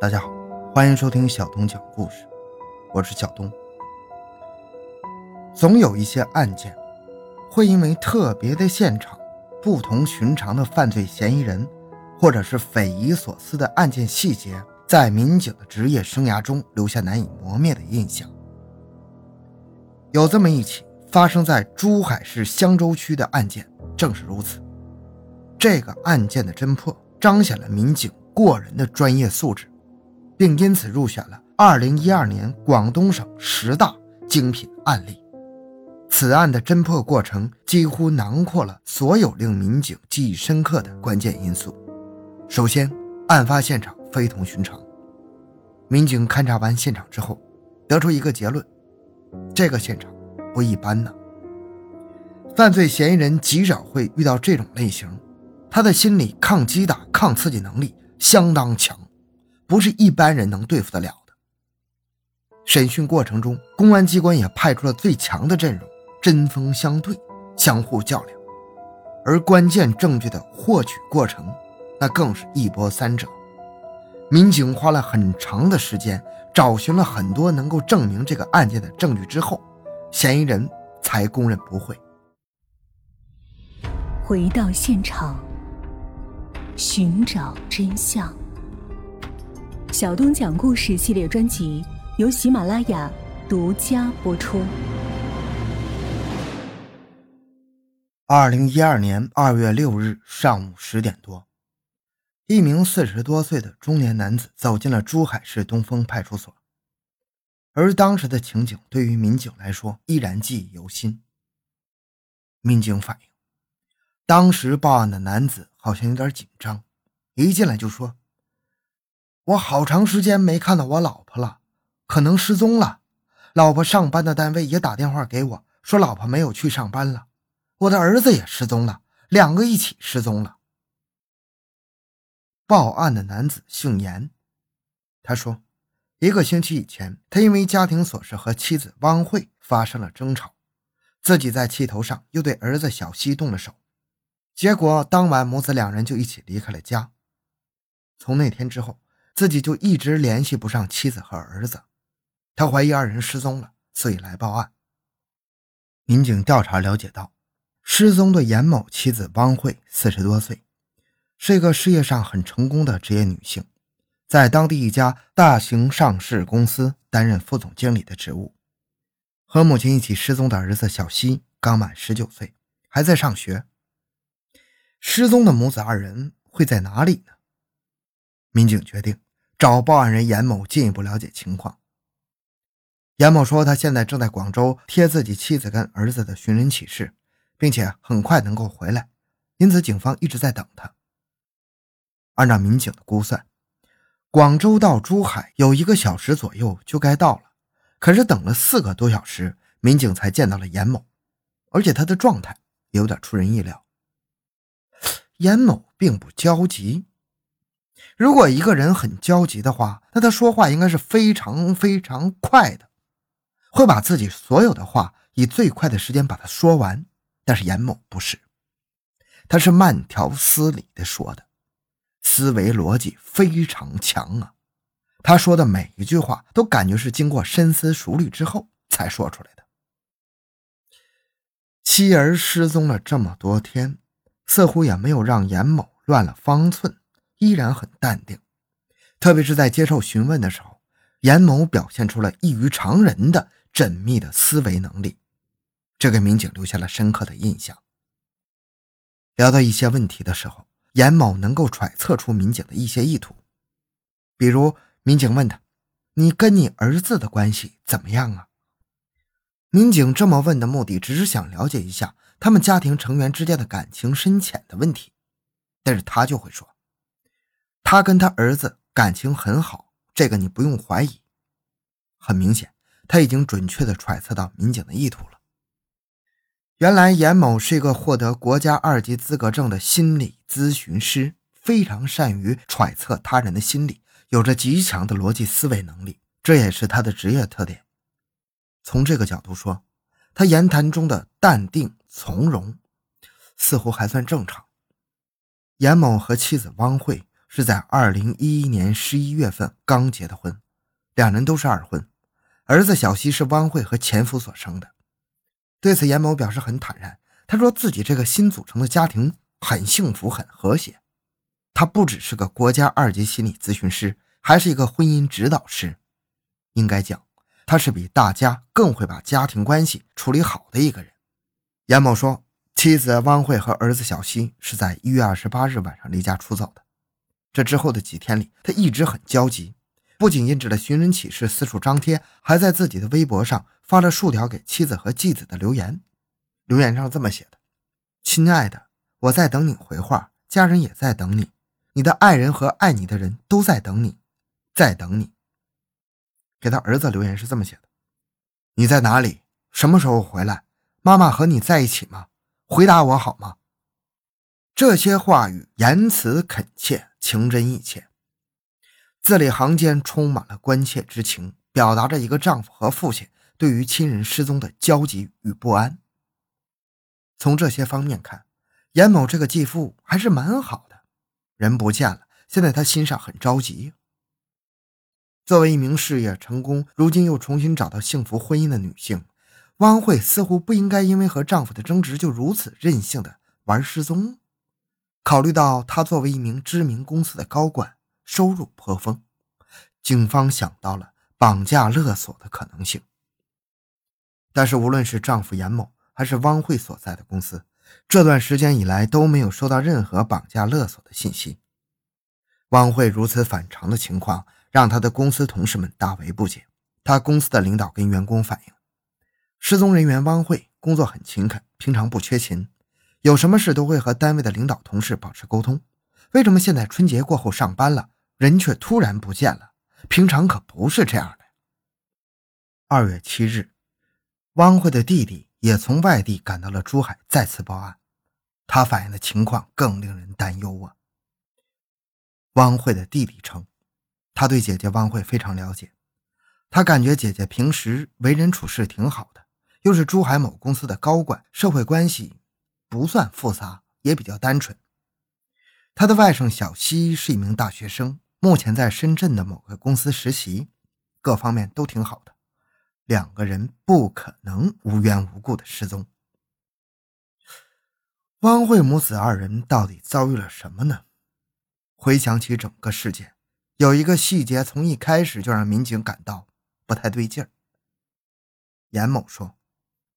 大家好，欢迎收听小东讲故事，我是小东。总有一些案件，会因为特别的现场、不同寻常的犯罪嫌疑人，或者是匪夷所思的案件细节，在民警的职业生涯中留下难以磨灭的印象。有这么一起发生在珠海市香洲区的案件，正是如此。这个案件的侦破，彰显了民警过人的专业素质。并因此入选了2012年广东省十大精品案例。此案的侦破过程几乎囊括了所有令民警记忆深刻的关键因素。首先，案发现场非同寻常。民警勘查完现场之后，得出一个结论：这个现场不一般呢。犯罪嫌疑人极少会遇到这种类型，他的心理抗击打、抗刺激能力相当强。不是一般人能对付得了的。审讯过程中，公安机关也派出了最强的阵容，针锋相对，相互较量。而关键证据的获取过程，那更是一波三折。民警花了很长的时间，找寻了很多能够证明这个案件的证据之后，嫌疑人才供认不讳。回到现场，寻找真相。小东讲故事系列专辑由喜马拉雅独家播出。二零一二年二月六日上午十点多，一名四十多岁的中年男子走进了珠海市东风派出所，而当时的情景对于民警来说依然记忆犹新。民警反映，当时报案的男子好像有点紧张，一进来就说。我好长时间没看到我老婆了，可能失踪了。老婆上班的单位也打电话给我说，老婆没有去上班了。我的儿子也失踪了，两个一起失踪了。报案的男子姓严，他说，一个星期以前，他因为家庭琐事和妻子汪慧发生了争吵，自己在气头上又对儿子小西动了手，结果当晚母子两人就一起离开了家。从那天之后。自己就一直联系不上妻子和儿子，他怀疑二人失踪了，所以来报案。民警调查了解到，失踪的严某妻子汪慧四十多岁，是一个事业上很成功的职业女性，在当地一家大型上市公司担任副总经理的职务。和母亲一起失踪的儿子小西刚满十九岁，还在上学。失踪的母子二人会在哪里呢？民警决定。找报案人严某进一步了解情况。严某说，他现在正在广州贴自己妻子跟儿子的寻人启事，并且很快能够回来，因此警方一直在等他。按照民警的估算，广州到珠海有一个小时左右就该到了，可是等了四个多小时，民警才见到了严某，而且他的状态也有点出人意料。严某并不焦急。如果一个人很焦急的话，那他说话应该是非常非常快的，会把自己所有的话以最快的时间把它说完。但是严某不是，他是慢条斯理的说的，思维逻辑非常强啊。他说的每一句话都感觉是经过深思熟虑之后才说出来的。妻儿失踪了这么多天，似乎也没有让严某乱了方寸。依然很淡定，特别是在接受询问的时候，严某表现出了异于常人的缜密的思维能力，这给民警留下了深刻的印象。聊到一些问题的时候，严某能够揣测出民警的一些意图，比如民警问他：“你跟你儿子的关系怎么样啊？”民警这么问的目的，只是想了解一下他们家庭成员之间的感情深浅的问题，但是他就会说。他跟他儿子感情很好，这个你不用怀疑。很明显，他已经准确地揣测到民警的意图了。原来严某是一个获得国家二级资格证的心理咨询师，非常善于揣测他人的心理，有着极强的逻辑思维能力，这也是他的职业特点。从这个角度说，他言谈中的淡定从容，似乎还算正常。严某和妻子汪慧。是在二零一一年十一月份刚结的婚，两人都是二婚，儿子小西是汪慧和前夫所生的。对此，严某表示很坦然，他说自己这个新组成的家庭很幸福、很和谐。他不只是个国家二级心理咨询师，还是一个婚姻指导师。应该讲，他是比大家更会把家庭关系处理好的一个人。严某说，妻子汪慧和儿子小西是在一月二十八日晚上离家出走的。这之后的几天里，他一直很焦急，不仅印制了寻人启事四处张贴，还在自己的微博上发了数条给妻子和继子的留言。留言上这么写的：“亲爱的，我在等你回话，家人也在等你。”你的爱人和爱你的人都在等你，在等你。给他儿子留言是这么写的：“你在哪里？什么时候回来？妈妈和你在一起吗？回答我好吗？”这些话语言辞恳切，情真意切，字里行间充满了关切之情，表达着一个丈夫和父亲对于亲人失踪的焦急与不安。从这些方面看，严某这个继父还是蛮好的。人不见了，现在他心上很着急。作为一名事业成功，如今又重新找到幸福婚姻的女性，汪慧似乎不应该因为和丈夫的争执就如此任性的玩失踪。考虑到她作为一名知名公司的高管，收入颇丰，警方想到了绑架勒索的可能性。但是，无论是丈夫严某，还是汪慧所在的公司。这段时间以来都没有收到任何绑架勒索的信息。汪慧如此反常的情况让他的公司同事们大为不解。他公司的领导跟员工反映，失踪人员汪慧工作很勤恳，平常不缺勤，有什么事都会和单位的领导同事保持沟通。为什么现在春节过后上班了，人却突然不见了？平常可不是这样的。二月七日，汪慧的弟弟。也从外地赶到了珠海，再次报案。他反映的情况更令人担忧啊。汪慧的弟弟称，他对姐姐汪慧非常了解，他感觉姐姐平时为人处事挺好的，又是珠海某公司的高管，社会关系不算复杂，也比较单纯。他的外甥小西是一名大学生，目前在深圳的某个公司实习，各方面都挺好的。两个人不可能无缘无故的失踪。汪慧母子二人到底遭遇了什么呢？回想起整个事件，有一个细节从一开始就让民警感到不太对劲儿。严某说，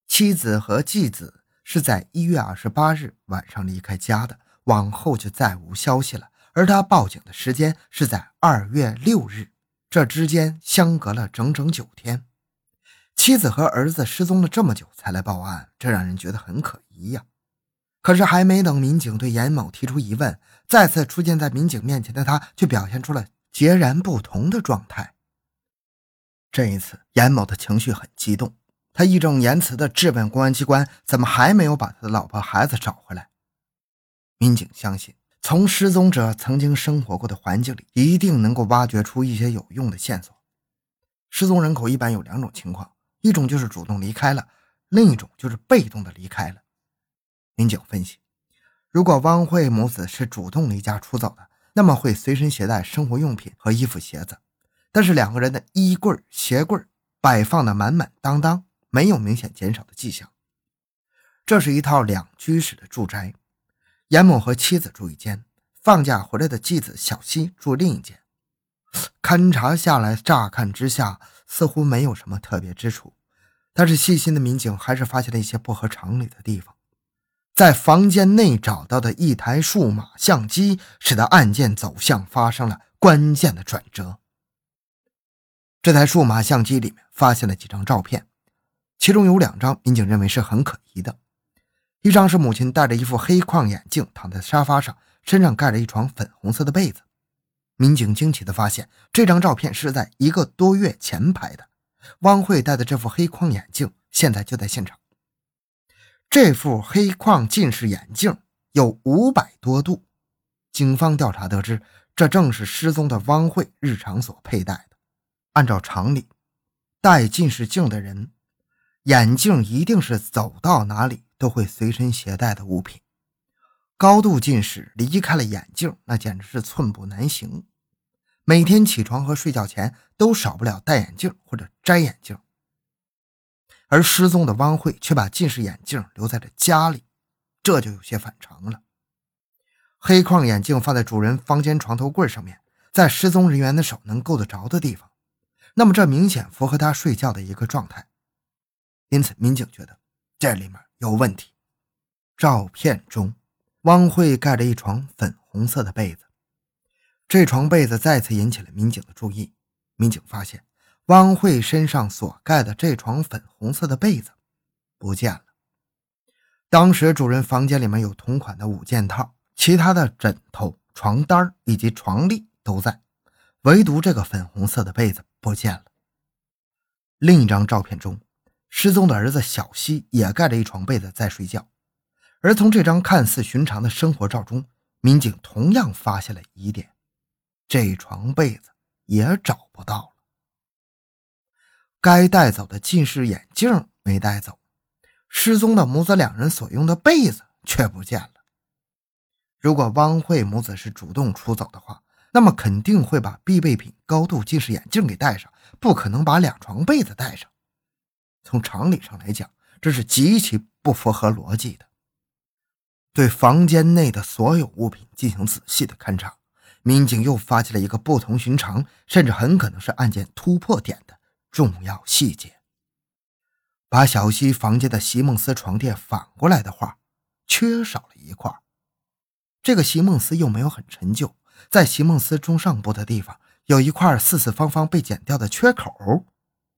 妻子和继子是在一月二十八日晚上离开家的，往后就再无消息了。而他报警的时间是在二月六日，这之间相隔了整整九天。妻子和儿子失踪了这么久才来报案，这让人觉得很可疑呀。可是还没等民警对严某提出疑问，再次出现在民警面前的他却表现出了截然不同的状态。这一次，严某的情绪很激动，他义正言辞地质问公安机关：“怎么还没有把他的老婆孩子找回来？”民警相信，从失踪者曾经生活过的环境里，一定能够挖掘出一些有用的线索。失踪人口一般有两种情况。一种就是主动离开了，另一种就是被动的离开了。民警分析，如果汪慧母子是主动离家出走的，那么会随身携带生活用品和衣服鞋子。但是两个人的衣柜、鞋柜摆放的满满当当，没有明显减少的迹象。这是一套两居室的住宅，严某和妻子住一间，放假回来的继子小西住另一间。勘查下来，乍看之下似乎没有什么特别之处，但是细心的民警还是发现了一些不合常理的地方。在房间内找到的一台数码相机，使得案件走向发生了关键的转折。这台数码相机里面发现了几张照片，其中有两张民警认为是很可疑的，一张是母亲戴着一副黑框眼镜躺在沙发上，身上盖着一床粉红色的被子。民警惊奇地发现，这张照片是在一个多月前拍的。汪慧戴的这副黑框眼镜现在就在现场。这副黑框近视眼镜有五百多度。警方调查得知，这正是失踪的汪慧日常所佩戴的。按照常理，戴近视镜的人，眼镜一定是走到哪里都会随身携带的物品。高度近视离开了眼镜，那简直是寸步难行。每天起床和睡觉前都少不了戴眼镜或者摘眼镜。而失踪的汪慧却把近视眼镜留在了家里，这就有些反常了。黑框眼镜放在主人房间床头柜上面，在失踪人员的手能够得着的地方，那么这明显符合他睡觉的一个状态。因此，民警觉得这里面有问题。照片中，汪慧盖着一床粉红色的被子，这床被子再次引起了民警的注意。民警发现。汪慧身上所盖的这床粉红色的被子不见了。当时主人房间里面有同款的五件套，其他的枕头、床单以及床笠都在，唯独这个粉红色的被子不见了。另一张照片中，失踪的儿子小西也盖着一床被子在睡觉。而从这张看似寻常的生活照中，民警同样发现了疑点：这床被子也找不到了。该带走的近视眼镜没带走，失踪的母子两人所用的被子却不见了。如果汪慧母子是主动出走的话，那么肯定会把必备品高度近视眼镜给带上，不可能把两床被子带上。从常理上来讲，这是极其不符合逻辑的。对房间内的所有物品进行仔细的勘查，民警又发现了一个不同寻常，甚至很可能是案件突破点的。重要细节，把小西房间的席梦思床垫反过来的话，缺少了一块。这个席梦思又没有很陈旧，在席梦思中上部的地方有一块四四方方被剪掉的缺口，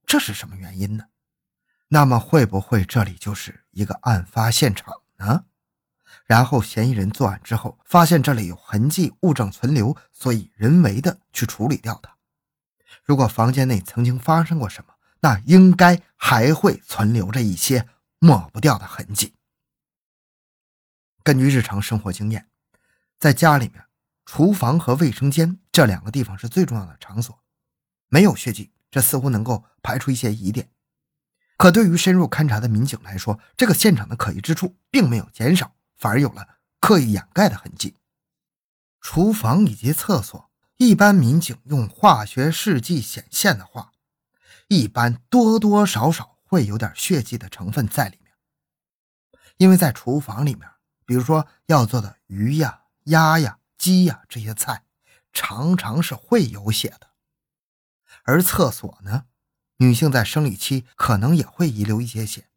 这是什么原因呢？那么会不会这里就是一个案发现场呢？然后嫌疑人作案之后，发现这里有痕迹物证存留，所以人为的去处理掉它。如果房间内曾经发生过什么，那应该还会存留着一些抹不掉的痕迹。根据日常生活经验，在家里面，厨房和卫生间这两个地方是最重要的场所。没有血迹，这似乎能够排除一些疑点。可对于深入勘查的民警来说，这个现场的可疑之处并没有减少，反而有了刻意掩盖的痕迹。厨房以及厕所。一般民警用化学试剂显现的话，一般多多少少会有点血迹的成分在里面。因为在厨房里面，比如说要做的鱼呀、鸭呀、鸡呀这些菜，常常是会有血的。而厕所呢，女性在生理期可能也会遗留一些血，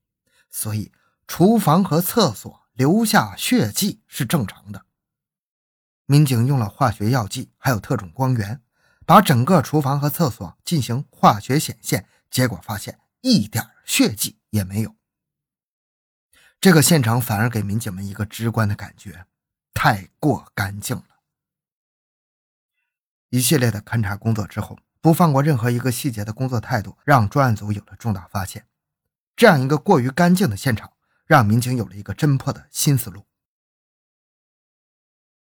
所以厨房和厕所留下血迹是正常的。民警用了化学药剂，还有特种光源，把整个厨房和厕所进行化学显现，结果发现一点血迹也没有。这个现场反而给民警们一个直观的感觉：太过干净了。一系列的勘查工作之后，不放过任何一个细节的工作态度，让专案组有了重大发现。这样一个过于干净的现场，让民警有了一个侦破的新思路。